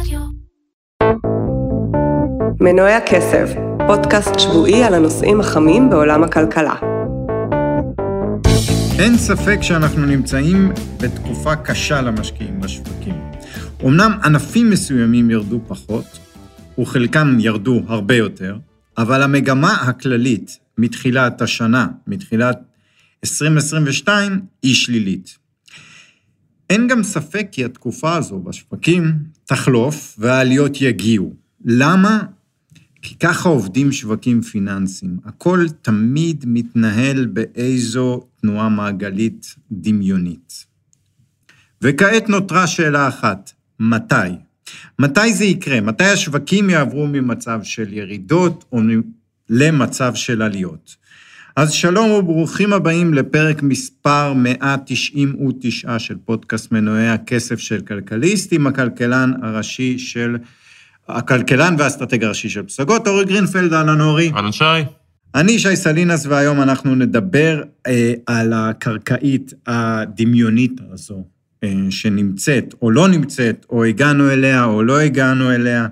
רדיו. מנועי הכסף, פודקאסט שבועי על הנושאים החמים בעולם הכלכלה. אין ספק שאנחנו נמצאים בתקופה קשה למשקיעים בשווקים. אמנם ענפים מסוימים ירדו פחות, וחלקם ירדו הרבה יותר, אבל המגמה הכללית מתחילת השנה, מתחילת 2022, היא שלילית. אין גם ספק כי התקופה הזו בשווקים תחלוף והעליות יגיעו. למה? כי ככה עובדים שווקים פיננסיים. הכל תמיד מתנהל באיזו תנועה מעגלית דמיונית. וכעת נותרה שאלה אחת, מתי? מתי זה יקרה? מתי השווקים יעברו ממצב של ירידות או למצב של עליות? אז שלום וברוכים הבאים לפרק מספר 199 של פודקאסט מנועי הכסף של כלכליסט, עם הכלכלן הראשי של, הכלכלן והאסטרטג הראשי של פסגות, אורי גרינפלד, אהלן אורי. אהלן שי. אני שי סלינס, והיום אנחנו נדבר אה, על הקרקעית הדמיונית הזו, אה, שנמצאת או לא נמצאת, או הגענו אליה או לא הגענו אליה.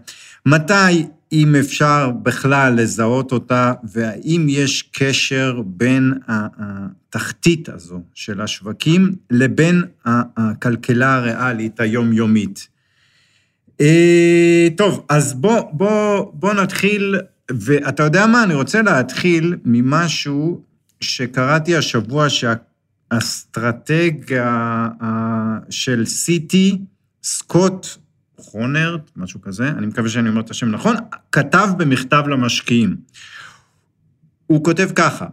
מתי אם אפשר בכלל לזהות אותה, והאם יש קשר בין התחתית הזו של השווקים לבין הכלכלה הריאלית היומיומית. אה, טוב, אז בוא, בוא, בוא נתחיל, ואתה יודע מה, אני רוצה להתחיל ממשהו שקראתי השבוע, שהאסטרטג של סיטי, סקוט חונרט, משהו כזה, אני מקווה שאני אומר את השם נכון, כתב במכתב למשקיעים. הוא כותב ככה,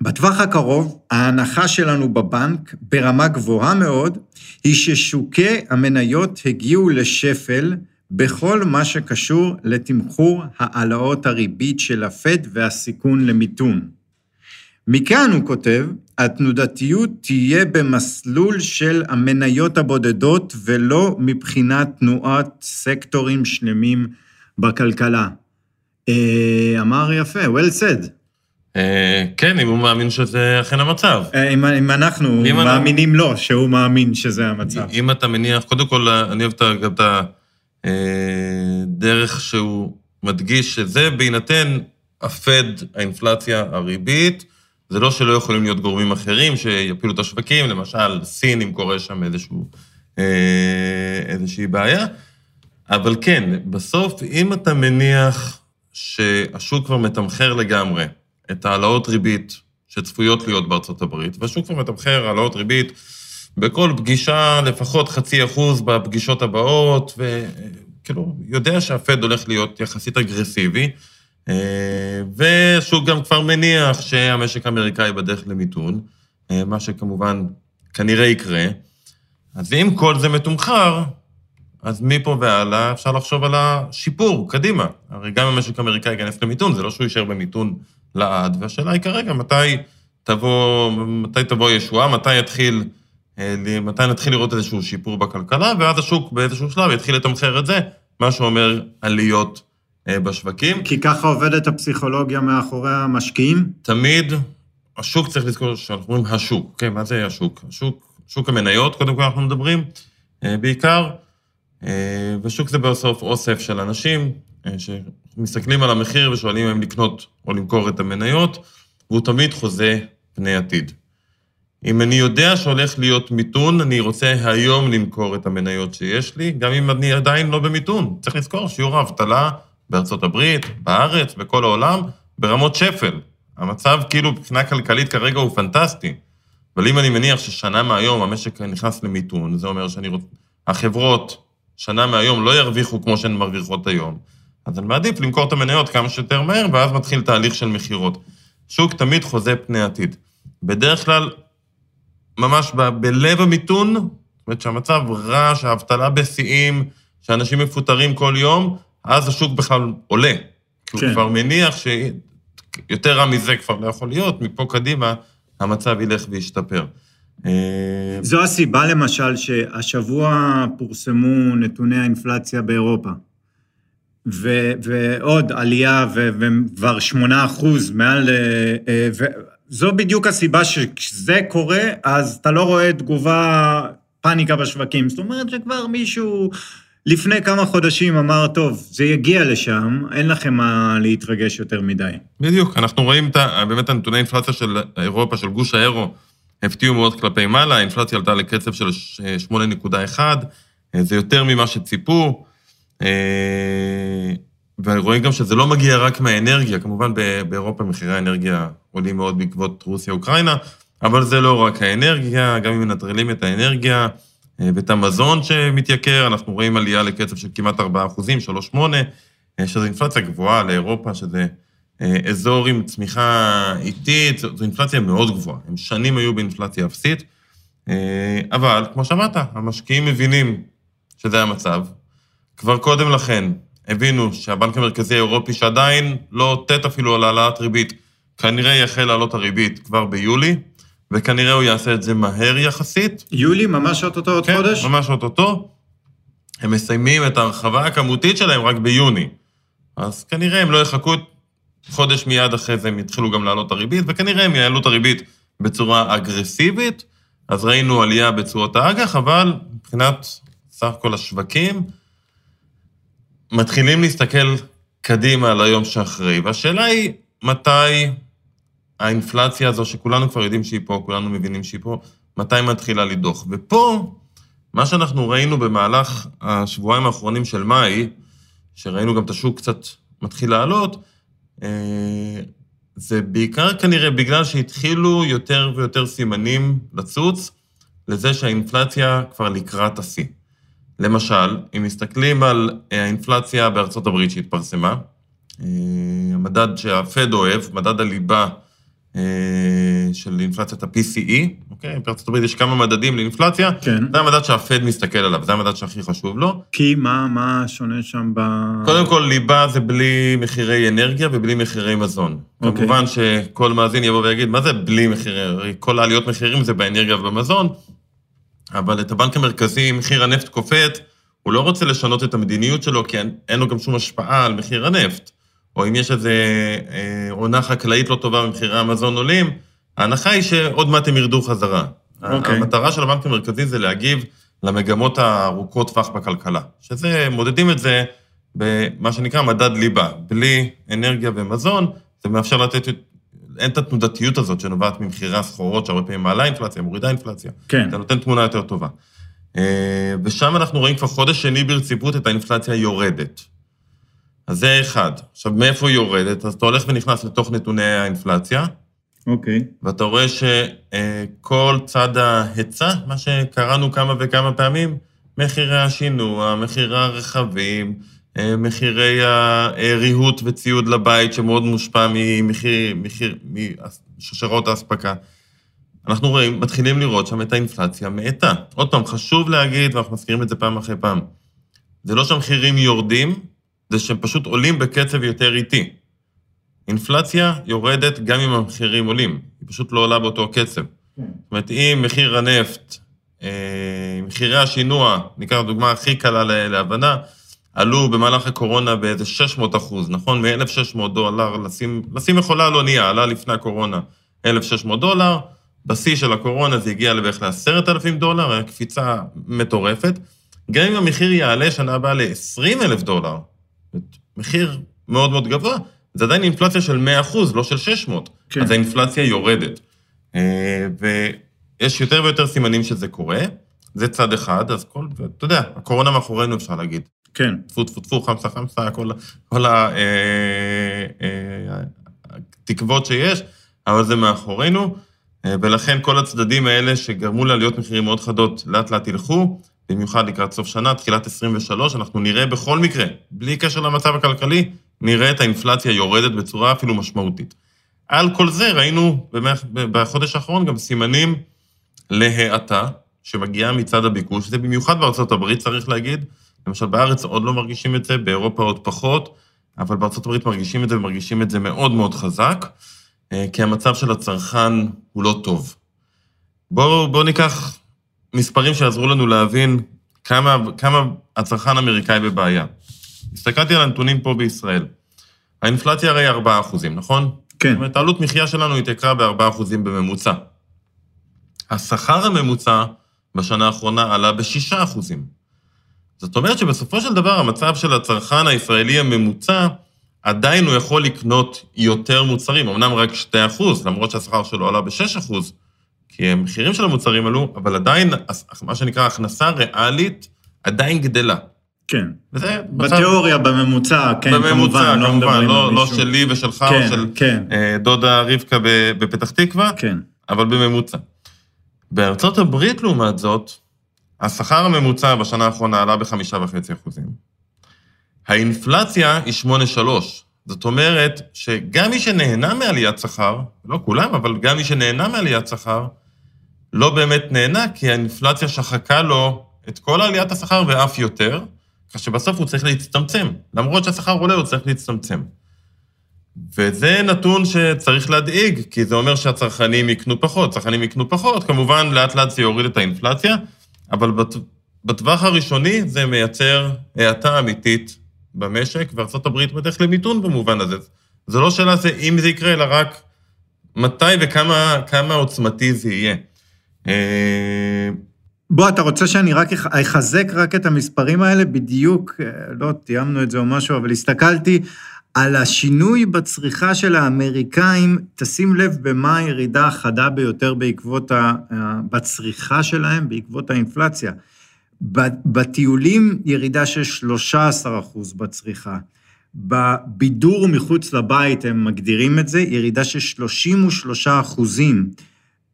בטווח הקרוב, ההנחה שלנו בבנק, ברמה גבוהה מאוד, היא ששוקי המניות הגיעו לשפל בכל מה שקשור לתמחור העלאות הריבית של הפד והסיכון למיתון. מכאן הוא כותב, התנודתיות תהיה במסלול של המניות הבודדות ולא מבחינת תנועת סקטורים שלמים בכלכלה. אה, אמר יפה, well said. אה, כן, אם הוא מאמין שזה אכן המצב. אה, אם, אם אנחנו אם מאמינים לו שהוא מאמין שזה המצב. אם אתה מניח, קודם כל, אני אוהב גם את הדרך שהוא מדגיש שזה בהינתן הפד, האינפלציה, הריבית, זה לא שלא יכולים להיות גורמים אחרים שיפילו את השווקים, למשל סין, אם קורה שם איזשהו, אה, איזושהי בעיה. אבל כן, בסוף, אם אתה מניח שהשוק כבר מתמחר לגמרי את העלאות ריבית שצפויות להיות בארצות הברית, והשוק כבר מתמחר העלאות ריבית בכל פגישה לפחות חצי אחוז בפגישות הבאות, וכאילו, יודע שהפד הולך להיות יחסית אגרסיבי, אה, ושהוא גם כבר מניח שהמשק האמריקאי בדרך למיתון, אה, מה שכמובן כנראה יקרה. אז אם כל זה מתומחר, אז מפה והלאה אפשר לחשוב על השיפור, קדימה. הרי גם המשק האמריקאי ייכנס למיתון, זה לא שהוא יישאר במיתון לעד, והשאלה היא כרגע, מתי תבוא, מתי תבוא ישועה, מתי יתחיל, אה, מתי נתחיל לראות איזשהו שיפור בכלכלה, ואז השוק באיזשהו שלב יתחיל לתמחר את זה, מה שאומר עליות בשווקים. כי ככה עובדת הפסיכולוגיה מאחורי המשקיעים? תמיד, השוק צריך לזכור שאנחנו אומרים השוק, כן, מה זה השוק? השוק, שוק המניות, קודם כל אנחנו מדברים, אה, בעיקר, אה, ושוק זה בסוף אוסף של אנשים שמסתכלים על המחיר ושואלים אם לקנות או למכור את המניות, והוא תמיד חוזה פני עתיד. אם אני יודע שהולך להיות מיתון, אני רוצה היום למכור את המניות שיש לי, גם אם אני עדיין לא במיתון. צריך לזכור, שיעור האבטלה בארצות הברית, בארץ, בכל העולם, ברמות שפל. המצב כאילו מבחינה כלכלית כרגע הוא פנטסטי. אבל אם אני מניח ששנה מהיום המשק נכנס למיתון, זה אומר שאני רוצה... החברות שנה מהיום לא ירוויחו כמו שהן מרוויחות היום, אז אני מעדיף למכור את המניות כמה שיותר מהר, ואז מתחיל תהליך של מכירות. שוק תמיד חוזה פני עתיד. בדרך כלל, ממש ב- בלב המיתון, זאת אומרת שהמצב רע, שהאבטלה בשיאים, שאנשים מפוטרים כל יום, אז השוק בכלל עולה. כן. כי הוא כן. כבר מניח שיותר רע מזה כבר לא יכול להיות, מפה קדימה המצב ילך וישתפר. אה, זו הסיבה למשל שהשבוע פורסמו נתוני האינפלציה באירופה. ו- ועוד עלייה וכבר 8 אחוז מעל... אה, אה, וזו בדיוק הסיבה שכשזה קורה, אז אתה לא רואה תגובה, פאניקה בשווקים. זאת אומרת שכבר מישהו לפני כמה חודשים אמר, טוב, זה יגיע לשם, אין לכם מה להתרגש יותר מדי. בדיוק, אנחנו רואים את באמת הנתוני האינפלציה של אירופה, של גוש האירו, הפתיעו מאוד כלפי מעלה, האינפלציה עלתה לקצב של ש- 8.1, אה, זה יותר ממה שציפו, אה, ורואים גם שזה לא מגיע רק מהאנרגיה, כמובן באירופה מחירי האנרגיה עולים מאוד בעקבות רוסיה-אוקראינה, אבל זה לא רק האנרגיה, גם אם מנטרלים את האנרגיה אה, ואת המזון שמתייקר, אנחנו רואים עלייה לקצב של כמעט 4 אחוזים, 3.8, אה, שזו אינפלציה גבוהה לאירופה, שזה אה, אזור עם צמיחה איטית, זו אינפלציה מאוד גבוהה. הם שנים היו באינפלציה אפסית, אה, אבל כמו שאמרת, המשקיעים מבינים שזה המצב. כבר קודם לכן הבינו שהבנק המרכזי האירופי, שעדיין לא אותת אפילו על העלאת ריבית, כנראה יחל לעלות הריבית כבר ביולי, וכנראה הוא יעשה את זה מהר יחסית. יולי, ממש אוטוטו עוד כן, חודש? ממש אוטוטו. הם מסיימים את ההרחבה הכמותית שלהם רק ביוני. אז כנראה הם לא יחכו חודש מיד אחרי זה, הם יתחילו גם להעלות את הריבית, וכנראה הם יעלו את הריבית בצורה אגרסיבית. אז ראינו עלייה בתשואות האג"ח, אבל מבחינת סך כל השווקים, מתחילים להסתכל קדימה על היום שאחרי. והשאלה היא, מתי האינפלציה הזו, שכולנו כבר יודעים שהיא פה, כולנו מבינים שהיא פה, מתי מתחילה לדוח. ופה, מה שאנחנו ראינו במהלך השבועיים האחרונים של מאי, שראינו גם את השוק קצת מתחיל לעלות, אה, זה בעיקר כנראה בגלל שהתחילו יותר ויותר סימנים לצוץ לזה שהאינפלציה כבר לקראת השיא. למשל, אם מסתכלים על אה, האינפלציה בארצות הברית שהתפרסמה, אה, המדד שהפד אוהב, מדד הליבה של אינפלציית ה-PCE, אוקיי? בארצות הברית יש כמה מדדים לאינפלציה, כן. זה המדד שהפד מסתכל עליו, זה המדד שהכי חשוב לו. כי מה, מה שונה שם ב... קודם כל, ליבה זה בלי מחירי אנרגיה ובלי מחירי מזון. אוקיי. כמובן שכל מאזין יבוא ויגיד, מה זה בלי מחירי, כל העליות מחירים זה באנרגיה ובמזון, אבל את הבנק המרכזי, מחיר הנפט קופט, הוא לא רוצה לשנות את המדיניות שלו, כי אין לו גם שום השפעה על מחיר הנפט. או אם יש איזו אה, עונה חקלאית לא טובה ומחירי המזון עולים, ההנחה היא שעוד מעט הם ירדו חזרה. אוקיי. המטרה של הבנק המרכזי זה להגיב למגמות הארוכות טווח בכלכלה, שזה, מודדים את זה במה שנקרא מדד ליבה. בלי אנרגיה ומזון, זה מאפשר לתת, אין את התנודתיות הזאת שנובעת ממחירי הסחורות, שהרבה פעמים מעלה אינפלציה, מורידה אינפלציה. כן. אתה נותן תמונה יותר טובה. אה, ושם אנחנו רואים כבר חודש שני ברציפות את האינפלציה יורדת. אז זה אחד. עכשיו, מאיפה היא יורדת? אז אתה הולך ונכנס לתוך נתוני האינפלציה, אוקיי. ואתה רואה שכל צד ההיצע, מה שקראנו כמה וכמה פעמים, מחירי השינוע, מחירי הרכבים, אה, מחירי הריהוט וציוד לבית, שמאוד מושפע ממחיר, מחיר, משרשרות האספקה. אנחנו רואים, מתחילים לראות שם את האינפלציה מאטה. עוד פעם, חשוב להגיד, ואנחנו מזכירים את זה פעם אחרי פעם, זה לא שהמחירים יורדים, זה שהם פשוט עולים בקצב יותר איטי. אינפלציה יורדת גם אם המחירים עולים, היא פשוט לא עולה באותו קצב. זאת אומרת, אם מחיר הנפט, אה, מחירי השינוע, ניקח דוגמה הכי קלה להבנה, עלו במהלך הקורונה באיזה 600 אחוז, נכון? מ-1,600 דולר, לשים, לשים מכולה על אונייה, עלה לפני הקורונה 1,600 דולר, בשיא של הקורונה זה הגיע לבערך ל-10,000 דולר, קפיצה מטורפת. גם אם המחיר יעלה שנה הבאה ל-20,000 דולר, מחיר מאוד מאוד גבוה, זה עדיין אינפלציה של 100 אחוז, לא של 600. כן. אז האינפלציה יורדת. אה, ויש יותר ויותר סימנים שזה קורה, זה צד אחד, אז כל, אתה יודע, הקורונה מאחורינו אפשר להגיד. כן. טפו טפו טפו, חמסה חמסה, כל, כל התקוות שיש, אבל זה מאחורינו, אה, ולכן כל הצדדים האלה שגרמו לעליות מחירים מאוד חדות, לאט לאט ילכו, במיוחד לקראת סוף שנה, תחילת 23, אנחנו נראה בכל מקרה, בלי קשר למצב הכלכלי, נראה את האינפלציה יורדת בצורה אפילו משמעותית. על כל זה ראינו בחודש האחרון גם סימנים להאטה, שמגיעה מצד הביקוש, זה במיוחד בארצות הברית, צריך להגיד. למשל, בארץ עוד לא מרגישים את זה, באירופה עוד פחות, אבל בארצות הברית מרגישים את זה ומרגישים את זה מאוד מאוד חזק, אה, כי המצב של הצרכן הוא לא טוב. בואו בוא ניקח מספרים שיעזרו לנו להבין כמה, כמה הצרכן האמריקאי בבעיה. הסתכלתי על הנתונים פה בישראל. האינפלציה הרי 4 אחוזים, נכון? כן. זאת אומרת, העלות מחיה שלנו התייקרה ב-4 אחוזים בממוצע. השכר הממוצע בשנה האחרונה עלה ב-6 אחוזים. זאת אומרת שבסופו של דבר המצב של הצרכן הישראלי הממוצע, עדיין הוא יכול לקנות יותר מוצרים, אמנם רק 2 אחוז, למרות שהשכר שלו עלה ב-6 אחוז, כי המחירים של המוצרים עלו, אבל עדיין, מה שנקרא, הכנסה ריאלית עדיין גדלה. כן. וזה מצב... בתיאוריה, בממוצע, כן, בממוצע, כמובן, לא כמובן, מדברים לא, על לא מישהו. שלי ושלך, כן, או של כן, אה, דודה רבקה בפתח תקווה, כן. אבל בממוצע. בארצות הברית, לעומת זאת, השכר הממוצע בשנה האחרונה עלה בחמישה וחצי אחוזים. האינפלציה היא 8.3. זאת אומרת שגם מי שנהנה מעליית שכר, לא כולם, אבל גם מי שנהנה מעליית שכר, לא באמת נהנה, כי האינפלציה שחקה לו את כל עליית השכר ואף יותר, כך שבסוף הוא צריך להצטמצם. למרות שהשכר עולה, הוא צריך להצטמצם. וזה נתון שצריך להדאיג, כי זה אומר שהצרכנים יקנו פחות. צרכנים יקנו פחות, כמובן, לאט לאט זה יוריד את האינפלציה, אבל בת, בטווח הראשוני זה מייצר האטה אמיתית במשק, וארה"ב בדרך למיתון במובן הזה. זה לא שאלה זה אם זה יקרה, אלא רק מתי וכמה כמה עוצמתי זה יהיה. אה, בוא, אתה רוצה שאני רק אח- אחזק רק את המספרים האלה? בדיוק, אה, לא תיאמנו את זה או משהו, אבל הסתכלתי על השינוי בצריכה של האמריקאים, תשים לב במה הירידה החדה ביותר בעקבות ה... בצריכה שלהם, בעקבות האינפלציה. בטיולים, ירידה של 13 אחוז בצריכה. בבידור מחוץ לבית, הם מגדירים את זה, ירידה של 33 אחוזים.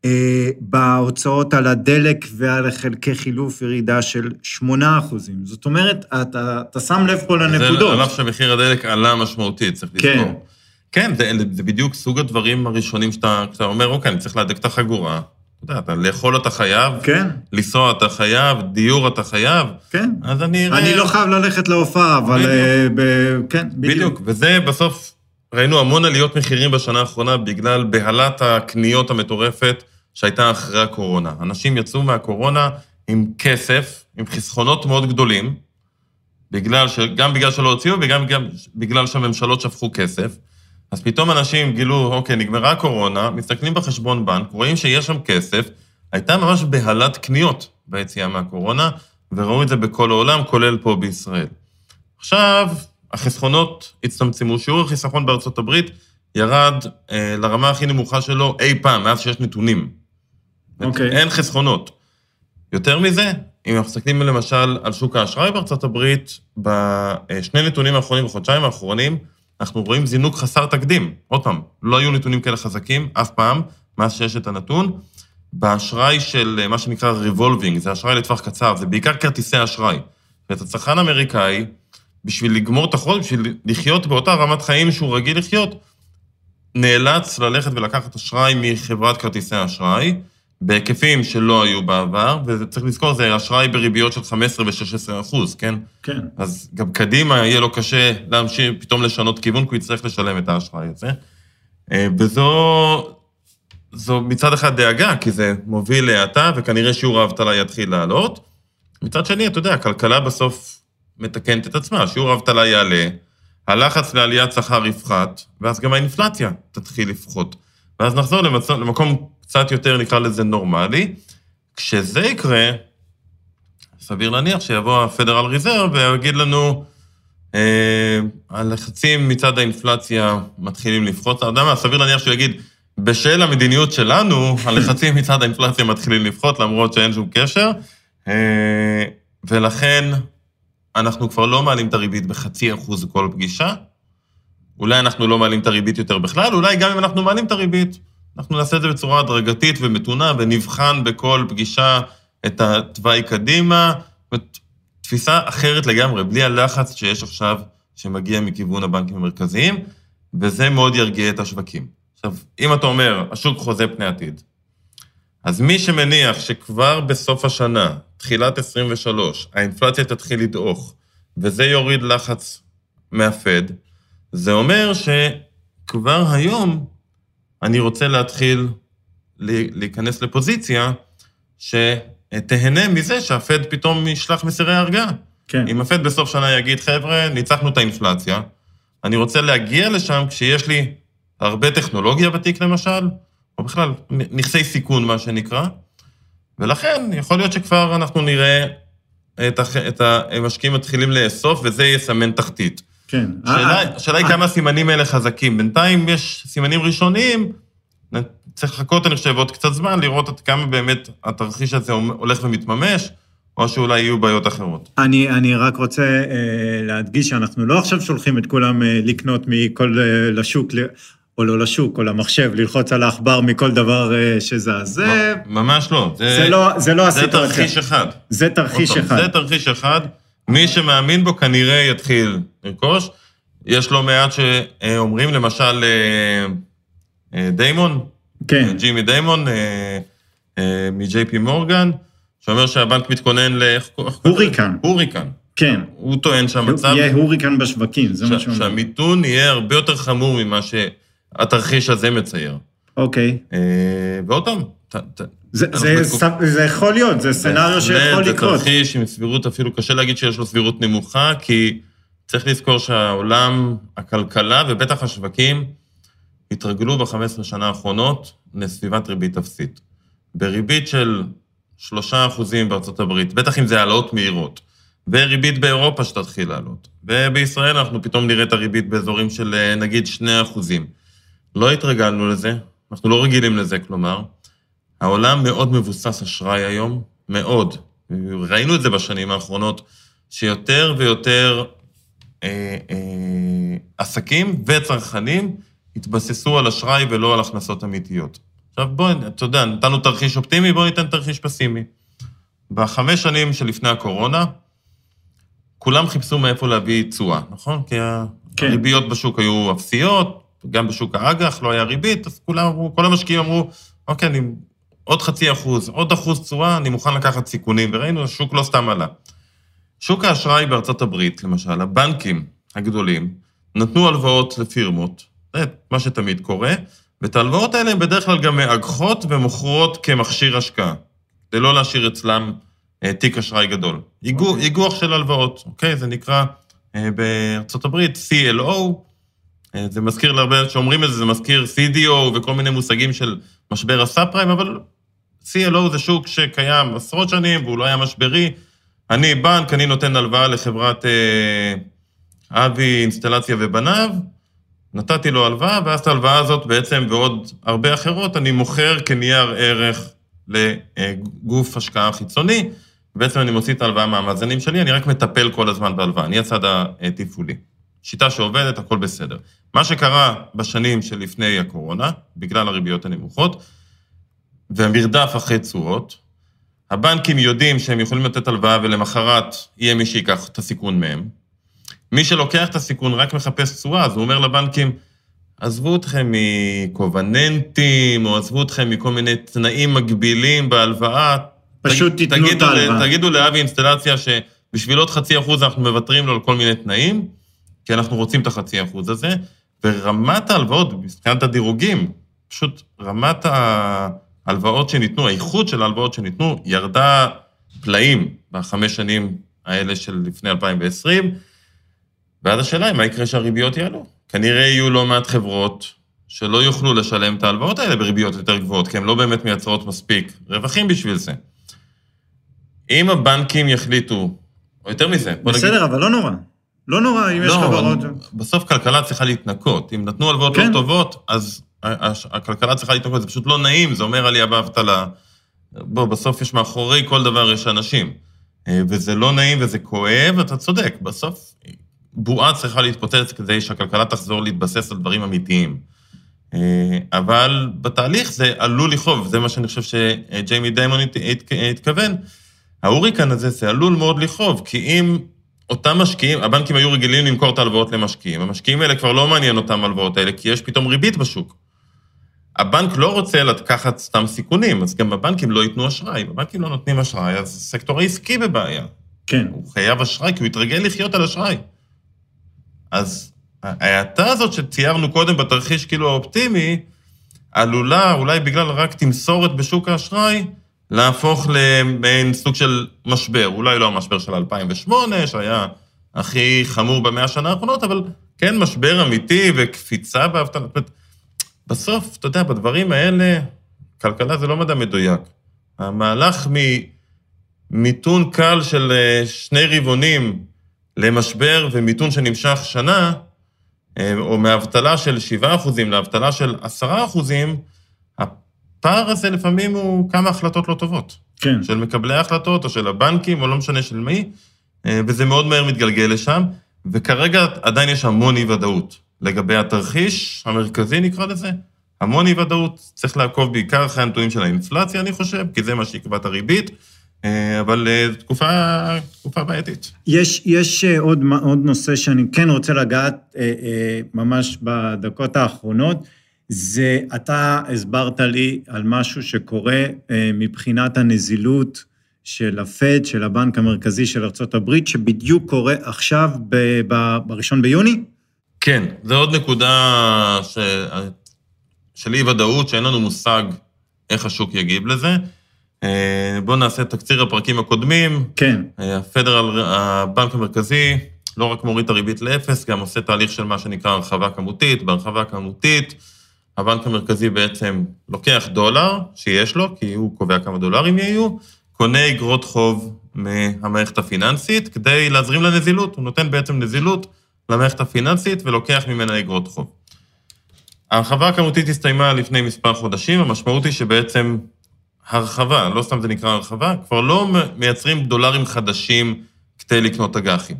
אה, בהוצאות על הדלק ועל חלקי חילוף ירידה של 8 אחוזים. זאת אומרת, אתה, אתה שם לב פה זה לנקודות. על אף שמחיר הדלק עלה משמעותית, צריך כן. לזכור. כן, זה, זה בדיוק סוג הדברים הראשונים שאתה, שאתה אומר, אוקיי, אני צריך להדק את החגורה. אתה יודע, אתה לאכול אתה חייב, כן, לנסוע אתה חייב, דיור אתה חייב, כן. אז אני אראה... אני לא חייב ללכת להופעה, אבל... בדיוק. אה, ב... כן, בדיוק. בדיוק, וזה בסוף, ראינו המון עליות מחירים בשנה האחרונה בגלל בהלת הקניות המטורפת שהייתה אחרי הקורונה. אנשים יצאו מהקורונה עם כסף, עם חסכונות מאוד גדולים, בגלל ש... גם בגלל שלא הוציאו וגם גם בגלל שהממשלות שפכו כסף. אז פתאום אנשים גילו, אוקיי, נגמרה הקורונה, מסתכלים בחשבון בנק, רואים שיש שם כסף, הייתה ממש בהלת קניות ביציאה מהקורונה, וראו את זה בכל העולם, כולל פה בישראל. עכשיו, החסכונות הצטמצמו, שיעור החיסכון בארצות הברית ירד אה, לרמה הכי נמוכה שלו אי פעם, מאז שיש נתונים. אוקיי. אין חסכונות. יותר מזה, אם אנחנו מסתכלים למשל על שוק האשראי בארצות הברית, בשני נתונים האחרונים, בחודשיים האחרונים, אנחנו רואים זינוק חסר תקדים. עוד פעם, לא היו נתונים כאלה חזקים אף פעם, מאז שיש את הנתון. באשראי של אה, מה שנקרא revolving, זה אשראי לטווח קצר, זה בעיקר כרטיסי אשראי. ואת הצרכן האמריקאי, בשביל לגמור את החודש, בשביל לחיות באותה רמת חיים שהוא רגיל לחיות, נאלץ ללכת ולקחת אשראי מחברת כרטיסי האשראי, בהיקפים שלא היו בעבר, וצריך לזכור, זה אשראי בריביות של 15 ו-16 אחוז, כן? כן. אז גם קדימה יהיה לו קשה להמשיך, פתאום לשנות כיוון, כי הוא יצטרך לשלם את האשראי הזה. אה, וזו זו מצד אחד דאגה, כי זה מוביל להאטה, וכנראה שיעור האבטלה יתחיל לעלות. מצד שני, אתה יודע, הכלכלה בסוף מתקנת את עצמה, שיעור האבטלה יעלה, הלחץ לעליית שכר יפחת, ואז גם האינפלציה תתחיל לפחות. ואז נחזור למצ... למקום קצת יותר, נקרא לזה, נורמלי. כשזה יקרה, סביר להניח שיבוא הפדרל ריזרב ויגיד לנו, אה, הלחצים מצד האינפלציה מתחילים לפחות. אתה יודע מה, סביר להניח שהוא יגיד, בשל המדיניות שלנו, הלחצים מצד האינפלציה מתחילים לפחות, למרות שאין שום קשר, אה, ולכן אנחנו כבר לא מעלים את הריבית בחצי אחוז כל פגישה. אולי אנחנו לא מעלים את הריבית יותר בכלל, אולי גם אם אנחנו מעלים את הריבית, אנחנו נעשה את זה בצורה הדרגתית ומתונה, ונבחן בכל פגישה את התוואי קדימה. תפיסה אחרת לגמרי, בלי הלחץ שיש עכשיו, שמגיע מכיוון הבנקים המרכזיים, וזה מאוד ירגיע את השווקים. עכשיו, אם אתה אומר, השוק חוזה פני עתיד, אז מי שמניח שכבר בסוף השנה, תחילת 23, האינפלציה תתחיל לדעוך, וזה יוריד לחץ מהפד, זה אומר שכבר היום אני רוצה להתחיל להיכנס לפוזיציה שתהנה מזה שהפד פתאום ישלח מסירי הרגעה. כן. אם הפד בסוף שנה יגיד, חבר'ה, ניצחנו את האינפלציה, אני רוצה להגיע לשם כשיש לי הרבה טכנולוגיה בתיק למשל, או בכלל נכסי סיכון, מה שנקרא, ולכן יכול להיות שכבר אנחנו נראה את, הח... את המשקיעים מתחילים לאסוף, וזה יסמן תחתית. כן. השאלה אה, השאלה היא אה, כמה הסימנים האלה חזקים. בינתיים יש סימנים ראשוניים, צריך לחכות, אני חושב, עוד קצת זמן, לראות עד כמה באמת התרחיש הזה הולך ומתממש, או שאולי יהיו בעיות אחרות. אני, אני רק רוצה אה, להדגיש שאנחנו לא עכשיו שולחים את כולם אה, לקנות מכל, אה, לשוק, ל- או לא לשוק, או למחשב, ללחוץ על העכבר מכל דבר אה, שזז. זה, ממש לא. זה, לא, זה לא זה הסיטואציה. תרחיש אחד. זה תרחיש אחד. זה תרחיש אחד. מי שמאמין בו כנראה יתחיל לרכוש. יש לא מעט שאומרים, למשל, אה, אה, דיימון, כן, ג'ימי דיימון אה, אה, מ-JP מורגן, שאומר שהבנק מתכונן ל... הוריקן. הוריקן. כן. הוא טוען שהמצב... יהיה הוריקן בשווקים, זה מה ש- שהוא אומר. שהמיתון יהיה הרבה יותר חמור ממה שהתרחיש הזה מצייר. אוקיי. ועוד פעם, זה, אנחנו זה, בתקופ- ס- זה יכול להיות, זה סצנריו שיכול לקרות. זה תרחיש עם סבירות, אפילו קשה להגיד שיש לו סבירות נמוכה, כי צריך לזכור שהעולם, הכלכלה ובטח השווקים, התרגלו ב-15 שנה האחרונות לסביבת ריבית אפסית. בריבית של 3 אחוזים בארצות הברית, בטח אם זה העלאות מהירות, וריבית באירופה שתתחיל לעלות. ובישראל אנחנו פתאום נראה את הריבית באזורים של אה, נגיד 2 אחוזים. לא התרגלנו לזה, אנחנו לא רגילים לזה, כלומר. העולם מאוד מבוסס אשראי היום, מאוד. ראינו את זה בשנים האחרונות, שיותר ויותר עסקים וצרכנים התבססו על אשראי ולא על הכנסות אמיתיות. עכשיו בואי, אתה יודע, נתנו תרחיש אופטימי, בואו ניתן תרחיש פסימי. בחמש שנים שלפני הקורונה, כולם חיפשו מאיפה להביא תשואה, נכון? כי כן. הריביות בשוק היו אפסיות, גם בשוק האג"ח לא היה ריבית, אז כולם אמרו, כל המשקיעים אמרו, אוקיי, אני עוד חצי אחוז, עוד אחוז תשואה, אני מוכן לקחת סיכונים, וראינו, השוק לא סתם עלה. שוק האשראי בארצות הברית, למשל, הבנקים הגדולים, נתנו הלוואות לפירמות, זה מה שתמיד קורה, ואת ההלוואות האלה הם בדרך כלל גם מאגחות ומוכרות כמכשיר השקעה, כדי לא להשאיר אצלם אה, תיק אשראי גדול. איגוח, אוקיי. איגוח של הלוואות, אוקיי? זה נקרא אה, בארצות הברית CLO, אה, זה מזכיר להרבה, שאומרים את זה, זה מזכיר CDO וכל מיני מושגים של משבר הסאב פריים, אבל CLO זה שוק שקיים עשרות שנים והוא לא היה משברי. אני בנק, אני נותן הלוואה לחברת אה, אבי אינסטלציה ובניו, נתתי לו הלוואה, ואז את ההלוואה הזאת בעצם, ועוד הרבה אחרות, אני מוכר כנייר ערך לגוף השקעה חיצוני, ובעצם אני מוציא את ההלוואה מהמאזנים שלי, אני רק מטפל כל הזמן בהלוואה, אני הצד התפעולי. שיטה שעובדת, הכל בסדר. מה שקרה בשנים שלפני הקורונה, בגלל הריביות הנמוכות, והמרדף אחרי תשואות, הבנקים יודעים שהם יכולים לתת הלוואה ולמחרת יהיה מי שיקח את הסיכון מהם. מי שלוקח את הסיכון רק מחפש תשואה, אז הוא אומר לבנקים, עזבו אתכם מקובננטים, או עזבו אתכם מכל מיני תנאים מגבילים בהלוואה. פשוט תג- תיתנו את ההלוואה. תגידו לאבי אינסטלציה שבשביל עוד חצי אחוז אנחנו מוותרים לו על כל מיני תנאים, כי אנחנו רוצים את החצי אחוז הזה, ורמת ההלוואות, מבחינת הדירוגים, פשוט רמת ההלוואות שניתנו, האיכות של ההלוואות שניתנו, ירדה פלאים בחמש שנים האלה של לפני 2020, ואז השאלה היא, מה יקרה שהריביות יעלו? כנראה יהיו לא מעט חברות שלא יוכלו לשלם את ההלוואות האלה בריביות יותר גבוהות, כי הן לא באמת מייצרות מספיק רווחים בשביל זה. אם הבנקים יחליטו, או יותר מזה, בוא נגיד... בסדר, אבל לא נורא. לא נורא אם יש לא, חברות... אבל בסוף כלכלה צריכה להתנקות. אם נתנו הלוואות כן. לא טובות, אז הכלכלה צריכה להתנקות. זה פשוט לא נעים, זה אומר עלייה באבטלה. בוא, בסוף יש מאחורי כל דבר יש אנשים. אה, וזה לא נעים וזה כואב, אתה צודק. בסוף בועה צריכה להתפוצץ כדי שהכלכלה תחזור להתבסס על דברים אמיתיים. אה, אבל בתהליך זה עלול לכאוב, זה מה שאני חושב שג'יימי דיימון הת- הת- התכוון. ההוריקן הזה, זה עלול מאוד לכאוב, כי אם אותם משקיעים, הבנקים היו רגילים למכור את ההלוואות למשקיעים, המשקיעים האלה כבר לא מעניין אותם ההלוואות האלה, כי יש פתאום ריבית בשוק. הבנק לא רוצה לקחת סתם סיכונים, אז גם הבנקים לא ייתנו אשראי. אם הבנקים לא נותנים אשראי, אז הסקטור העסקי בבעיה. כן. הוא חייב אשראי, כי הוא התרגל לחיות על אשראי. אז ההאטה הזאת שציירנו קודם בתרחיש כאילו האופטימי, עלולה, אולי בגלל רק תמסורת בשוק האשראי, להפוך למעין סוג של משבר. אולי לא המשבר של 2008, שהיה הכי חמור במאה השנה האחרונות, אבל כן משבר אמיתי וקפיצה באבטלה. זאת אומרת, בסוף, אתה יודע, בדברים האלה, כלכלה זה לא מדע מדויק. המהלך מיתון קל של אה, שני רבעונים למשבר ומיתון שנמשך שנה, אה, או מאבטלה של 7% לאבטלה של 10%, הפער הזה לפעמים הוא כמה החלטות לא טובות. כן. של מקבלי ההחלטות, או של הבנקים, או לא משנה של מי, אה, וזה מאוד מהר מתגלגל לשם, וכרגע עדיין יש המון אי-ודאות. לגבי התרחיש המרכזי, נקרא לזה, המון אי-ודאות. צריך לעקוב בעיקר אחרי הנתונים של האינפלציה, אני חושב, כי זה מה שיקבע את הריבית, אה, אבל אה, תקופה, תקופה בעייתית. יש, יש אה, עוד, עוד נושא שאני כן רוצה לגעת ממש בדקות האחרונות, זה אתה הסברת לי על משהו שקורה מבחינת הנזילות של הפד, של הבנק המרכזי של ארה"ב, שבדיוק קורה עכשיו ב-1 ביוני? כן, זו עוד נקודה ש... של אי-ודאות, שאין לנו מושג איך השוק יגיב לזה. אה, בואו נעשה את תקציר הפרקים הקודמים. כן. הפדרל, הבנק המרכזי, לא רק מוריד את הריבית לאפס, גם עושה תהליך של מה שנקרא הרחבה כמותית. בהרחבה כמותית, הבנק המרכזי בעצם לוקח דולר שיש לו, כי הוא קובע כמה דולרים יהיו, קונה אגרות חוב מהמערכת הפיננסית כדי להזרים לנזילות. הוא נותן בעצם נזילות למערכת הפיננסית ולוקח ממנה אגרות חוב. ההרחבה הכמותית הסתיימה לפני מספר חודשים, המשמעות היא שבעצם הרחבה, לא סתם זה נקרא הרחבה, כבר לא מייצרים דולרים חדשים כדי לקנות אג"חים.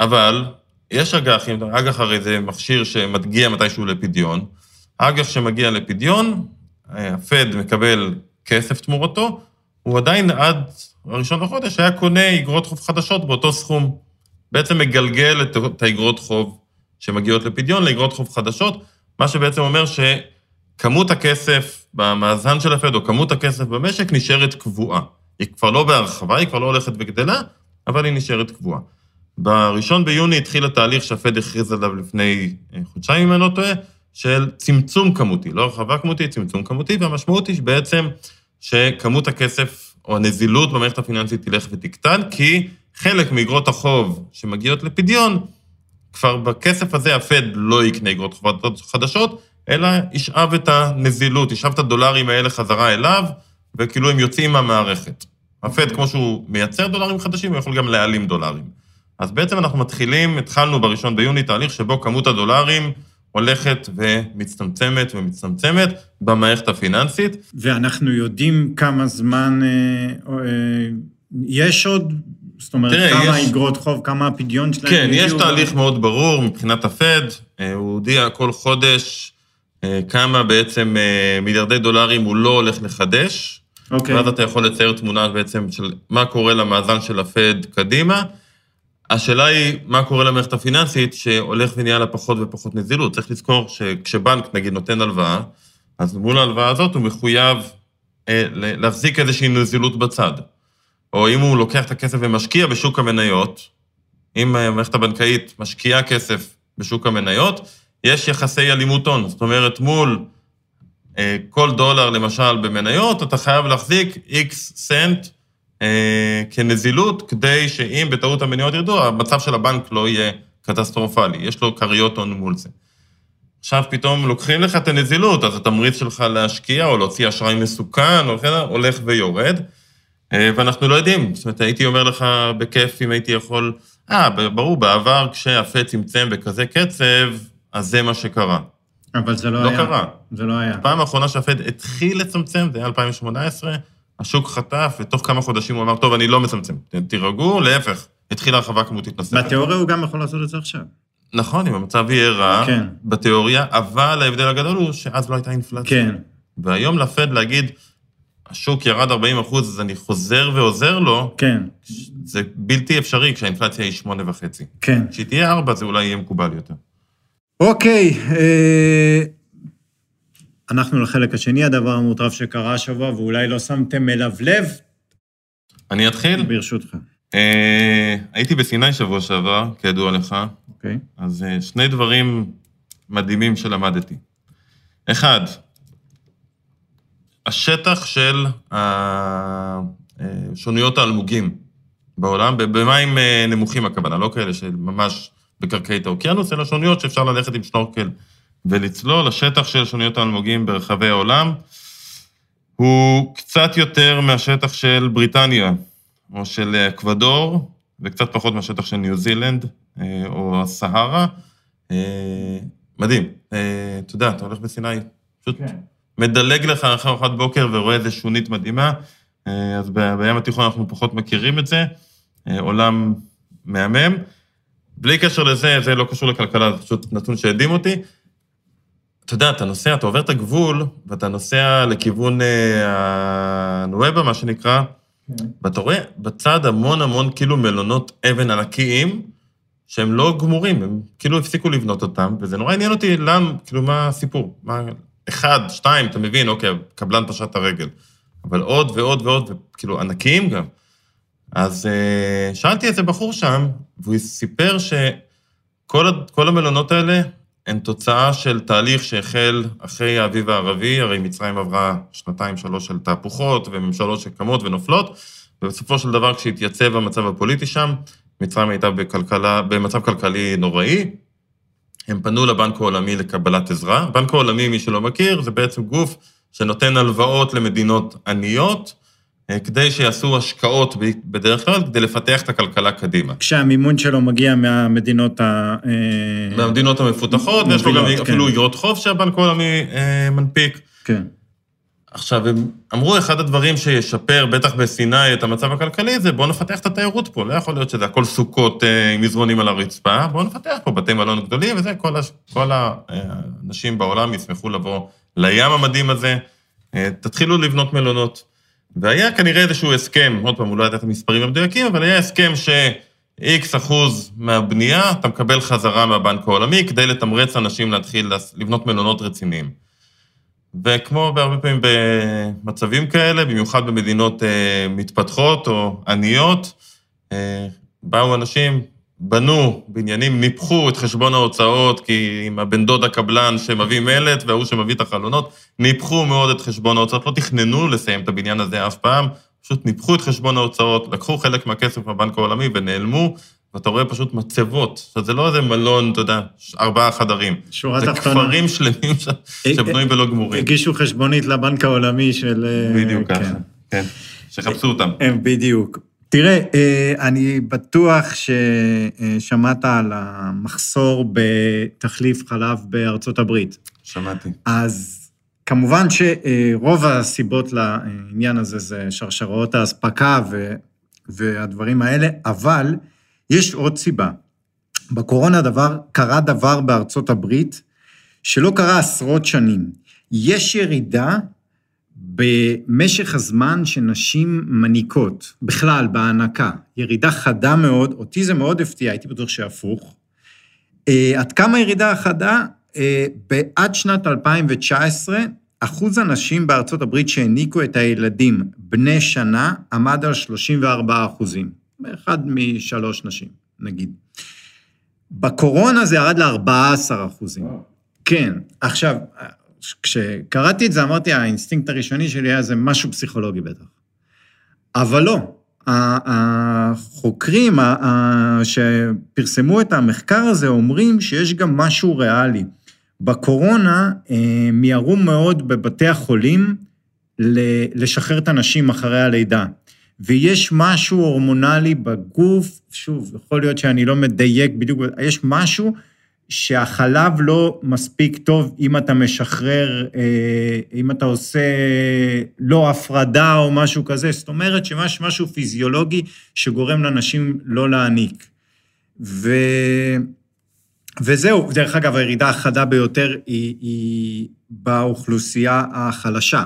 אבל יש אג"חים, אג"ח הרי זה מכשיר שמגיע מתישהו לפדיון, אג"ח שמגיע לפדיון, הפד מקבל כסף תמורתו, הוא עדיין עד הראשון לחודש היה קונה אגרות חוב חדשות באותו סכום. בעצם מגלגל את האגרות חוב שמגיעות לפדיון לאגרות חוב חדשות, מה שבעצם אומר שכמות הכסף במאזן של הפד, או כמות הכסף במשק, נשארת קבועה. היא כבר לא בהרחבה, היא כבר לא הולכת וגדלה, אבל היא נשארת קבועה. בראשון ביוני התחיל התהליך שהפד הכריז עליו לפני אה, חודשיים, אם אני לא טועה, של צמצום כמותי, לא הרחבה כמותית, צמצום כמותי, והמשמעות היא בעצם שכמות הכסף או הנזילות במערכת הפיננסית תלך ותקטן, כי חלק מאגרות החוב שמגיעות לפדיון, כבר בכסף הזה הפד לא יקנה אגרות חוב חדשות, אלא ישאב את הנזילות, ישאב את הדולרים האלה חזרה אליו, וכאילו הם יוצאים מהמערכת. הפד, כמו שהוא מייצר דולרים חדשים, הוא יכול גם להעלים דולרים. אז בעצם אנחנו מתחילים, התחלנו בראשון ביוני תהליך שבו כמות הדולרים הולכת ומצטמצמת ומצטמצמת במערכת הפיננסית. ואנחנו יודעים כמה זמן אה, אה, יש עוד זאת אומרת, תראה, כמה יש... אגרות חוב, כמה הפדיון שלהם? כן, יש תהליך גם... מאוד ברור מבחינת הפד. אה, הוא הודיע כל חודש אה, כמה בעצם אה, מיליארדי דולרים הוא לא הולך לחדש. אוקיי. ואז אתה יכול לצייר תמונה בעצם של מה קורה למאזן של הפד קדימה. השאלה היא, מה קורה למערכת הפיננסית שהולך ונהיה לה פחות ופחות נזילות. צריך לזכור שכשבנק, נגיד, נותן הלוואה, אז מול ההלוואה הזאת הוא מחויב אה, להחזיק איזושהי נזילות בצד. או אם הוא לוקח את הכסף ומשקיע בשוק המניות, אם המערכת הבנקאית משקיעה כסף בשוק המניות, יש יחסי אלימות הון. זאת אומרת, מול אה, כל דולר, למשל, במניות, אתה חייב להחזיק איקס סנט אה, כנזילות, כדי שאם בטעות המניות ירדו, המצב של הבנק לא יהיה קטסטרופלי. יש לו כריות הון מול זה. עכשיו פתאום לוקחים לך את הנזילות, אז התמריץ שלך להשקיע או להוציא אשראי מסוכן, הולך ויורד. אה, ואנחנו לא יודעים, זאת אומרת, הייתי אומר לך בכיף אם הייתי יכול, אה, ברור, בעבר כשהפה צמצם בכזה קצב, אז זה מה שקרה. אבל זה לא, לא היה. לא קרה. זה לא היה. הפעם האחרונה שהפד התחיל לצמצם, זה היה 2018, השוק חטף, ותוך כמה חודשים הוא אמר, טוב, אני לא מצמצם, תירגעו, להפך, התחילה הרחבה כמותית נוספת. בתיאוריה הוא גם יכול לעשות את זה עכשיו. נכון, אם המצב יהיה רע, כן. בתיאוריה, אבל ההבדל הגדול הוא שאז לא הייתה אינפלציה. כן. והיום לפד להגיד, השוק ירד 40 אחוז, אז אני חוזר ועוזר לו, כן. זה בלתי אפשרי כשהאינפלציה היא 8.5. כן. כשהיא תהיה 4 זה אולי יהיה מקובל יותר. אוקיי, אה, אנחנו לחלק השני, הדבר המוטרף שקרה השבוע, ואולי לא שמתם אליו לב. אני אתחיל? ברשותך. אה, הייתי בסיני שבוע שעבר, כידוע לך. אוקיי. אז אה, שני דברים מדהימים שלמדתי. אחד, השטח של שוניות האלמוגים בעולם, במים אה, נמוכים הכוונה, לא כאלה שממש בקרקעית האוקיינוס, אלא שוניות שאפשר ללכת עם שנורקל ולצלול. השטח של שוניות האלמוגים ברחבי העולם הוא קצת יותר מהשטח של בריטניה, או של אקוודור, וקצת פחות מהשטח של ניו זילנד, אה, או הסהרה. אה, מדהים. אה, אתה יודע, אתה הולך בסיני, פשוט כן. מדלג לך אחר ארוחת בוקר ורואה איזה שונית מדהימה. אה, אז בים התיכון אנחנו פחות מכירים את זה, אה, עולם מהמם. בלי קשר לזה, זה לא קשור לכלכלה, זה פשוט נתון שהדהים אותי. אתה יודע, אתה נוסע, אתה עובר את הגבול, ואתה נוסע לכיוון אה, הנואבה, מה שנקרא, ואתה רואה בצד המון המון כאילו מלונות אבן ענקיים, שהם לא גמורים, הם כאילו הפסיקו לבנות אותם, וזה נורא עניין אותי, למה, כאילו, מה הסיפור? מה, אחד, שתיים, אתה מבין, אוקיי, קבלן פשט את הרגל. אבל עוד ועוד ועוד, וכאילו, ענקיים גם. אז אה, שאלתי איזה בחור שם, והוא סיפר שכל המלונות האלה הן תוצאה של תהליך שהחל אחרי האביב הערבי, הרי מצרים עברה שנתיים, שלוש של תהפוכות, וממשלות שקמות ונופלות, ובסופו של דבר, כשהתייצב המצב הפוליטי שם, מצרים הייתה בכלכלה, במצב כלכלי נוראי, הם פנו לבנק העולמי לקבלת עזרה. הבנק העולמי, מי שלא מכיר, זה בעצם גוף שנותן הלוואות למדינות עניות, אה, כדי שיעשו השקעות בדרך כלל, כדי לפתח את הכלכלה קדימה. כשהמימון שלו מגיע מהמדינות ה... אה, מהמדינות המפותחות, ויש לו גם מובילות, אפילו כן. איגרות חוב שהבנק העולמי אה, מנפיק. כן. עכשיו, הם אמרו, אחד הדברים שישפר, בטח בסיני, את המצב הכלכלי, זה בואו נפתח את התיירות פה. לא יכול להיות שזה הכל סוכות אה, עם מזרונים על הרצפה, בואו נפתח פה בתי מלון גדולים, וזה, כל, הש... כל האנשים בעולם ישמחו לבוא לים המדהים הזה. אה, תתחילו לבנות מלונות. והיה כנראה איזשהו הסכם, עוד פעם, הוא לא ידע את המספרים המדויקים, אבל היה הסכם ש-X אחוז מהבנייה, אתה מקבל חזרה מהבנק העולמי, כדי לתמרץ אנשים להתחיל לבנות מלונות רציניים. וכמו בהרבה פעמים במצבים כאלה, במיוחד במדינות אה, מתפתחות או עניות, אה, באו אנשים, בנו בניינים, ניפחו את חשבון ההוצאות, כי עם הבן דוד הקבלן שמביא מלט וההוא שמביא את החלונות, ניפחו מאוד את חשבון ההוצאות, לא תכננו לסיים את הבניין הזה אף פעם, פשוט ניפחו את חשבון ההוצאות, לקחו חלק מהכסף מהבנק העולמי ונעלמו, ואתה רואה פשוט מצבות. עכשיו, זה לא איזה מלון, אתה יודע, ארבעה חדרים. שורה זה תחתונה. כפרים שלמים ש... שבנויים ולא גמורים. הגישו חשבונית לבנק העולמי של... אה, בדיוק כן. ככה, כן. שחפשו אותם. בדיוק. תראה, אה, אני בטוח ששמעת על המחסור בתחליף חלב בארצות הברית. שמעתי. אז כמובן שרוב הסיבות לעניין הזה זה שרשראות האספקה ו- והדברים האלה, אבל יש עוד סיבה. בקורונה דבר, קרה דבר בארצות הברית שלא קרה עשרות שנים. יש ירידה במשך הזמן שנשים מניקות, בכלל, בהנקה. ירידה חדה מאוד, אותי זה מאוד הפתיע, הייתי בטוח שהפוך. אה, עד כמה ירידה חדה? אה, עד שנת 2019, אחוז הנשים בארצות הברית שהניקו את הילדים בני שנה עמד על 34 אחוזים. אחד משלוש נשים, נגיד. בקורונה זה ירד ל-14 אחוזים. כן, עכשיו, כשקראתי את זה, אמרתי, האינסטינקט הראשוני שלי היה זה משהו פסיכולוגי בטח. אבל לא. החוקרים שפרסמו את המחקר הזה אומרים שיש גם משהו ריאלי. בקורונה אה, מיהרו מאוד בבתי החולים לשחרר את הנשים אחרי הלידה. ויש משהו הורמונלי בגוף, שוב, יכול להיות שאני לא מדייק בדיוק, יש משהו שהחלב לא מספיק טוב אם אתה משחרר, אה, אם אתה עושה לא הפרדה או משהו כזה, זאת אומרת שיש משהו פיזיולוגי שגורם לנשים לא להעניק. ו... וזהו, דרך אגב, הירידה החדה ביותר היא, היא באוכלוסייה החלשה,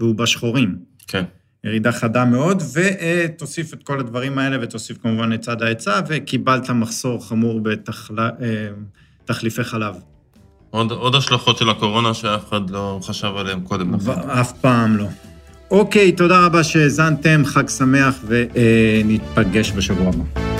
והוא בשחורים. כן. ירידה חדה מאוד, ותוסיף את כל הדברים האלה, ותוסיף כמובן את צד ההיצע, וקיבלת מחסור חמור בתחליפי חלב. עוד, עוד השלכות של הקורונה שאף אחד לא חשב עליהן קודם לכן. אף פעם לא. אוקיי, תודה רבה שהאזנתם, חג שמח, וניפגש בשבוע הבא.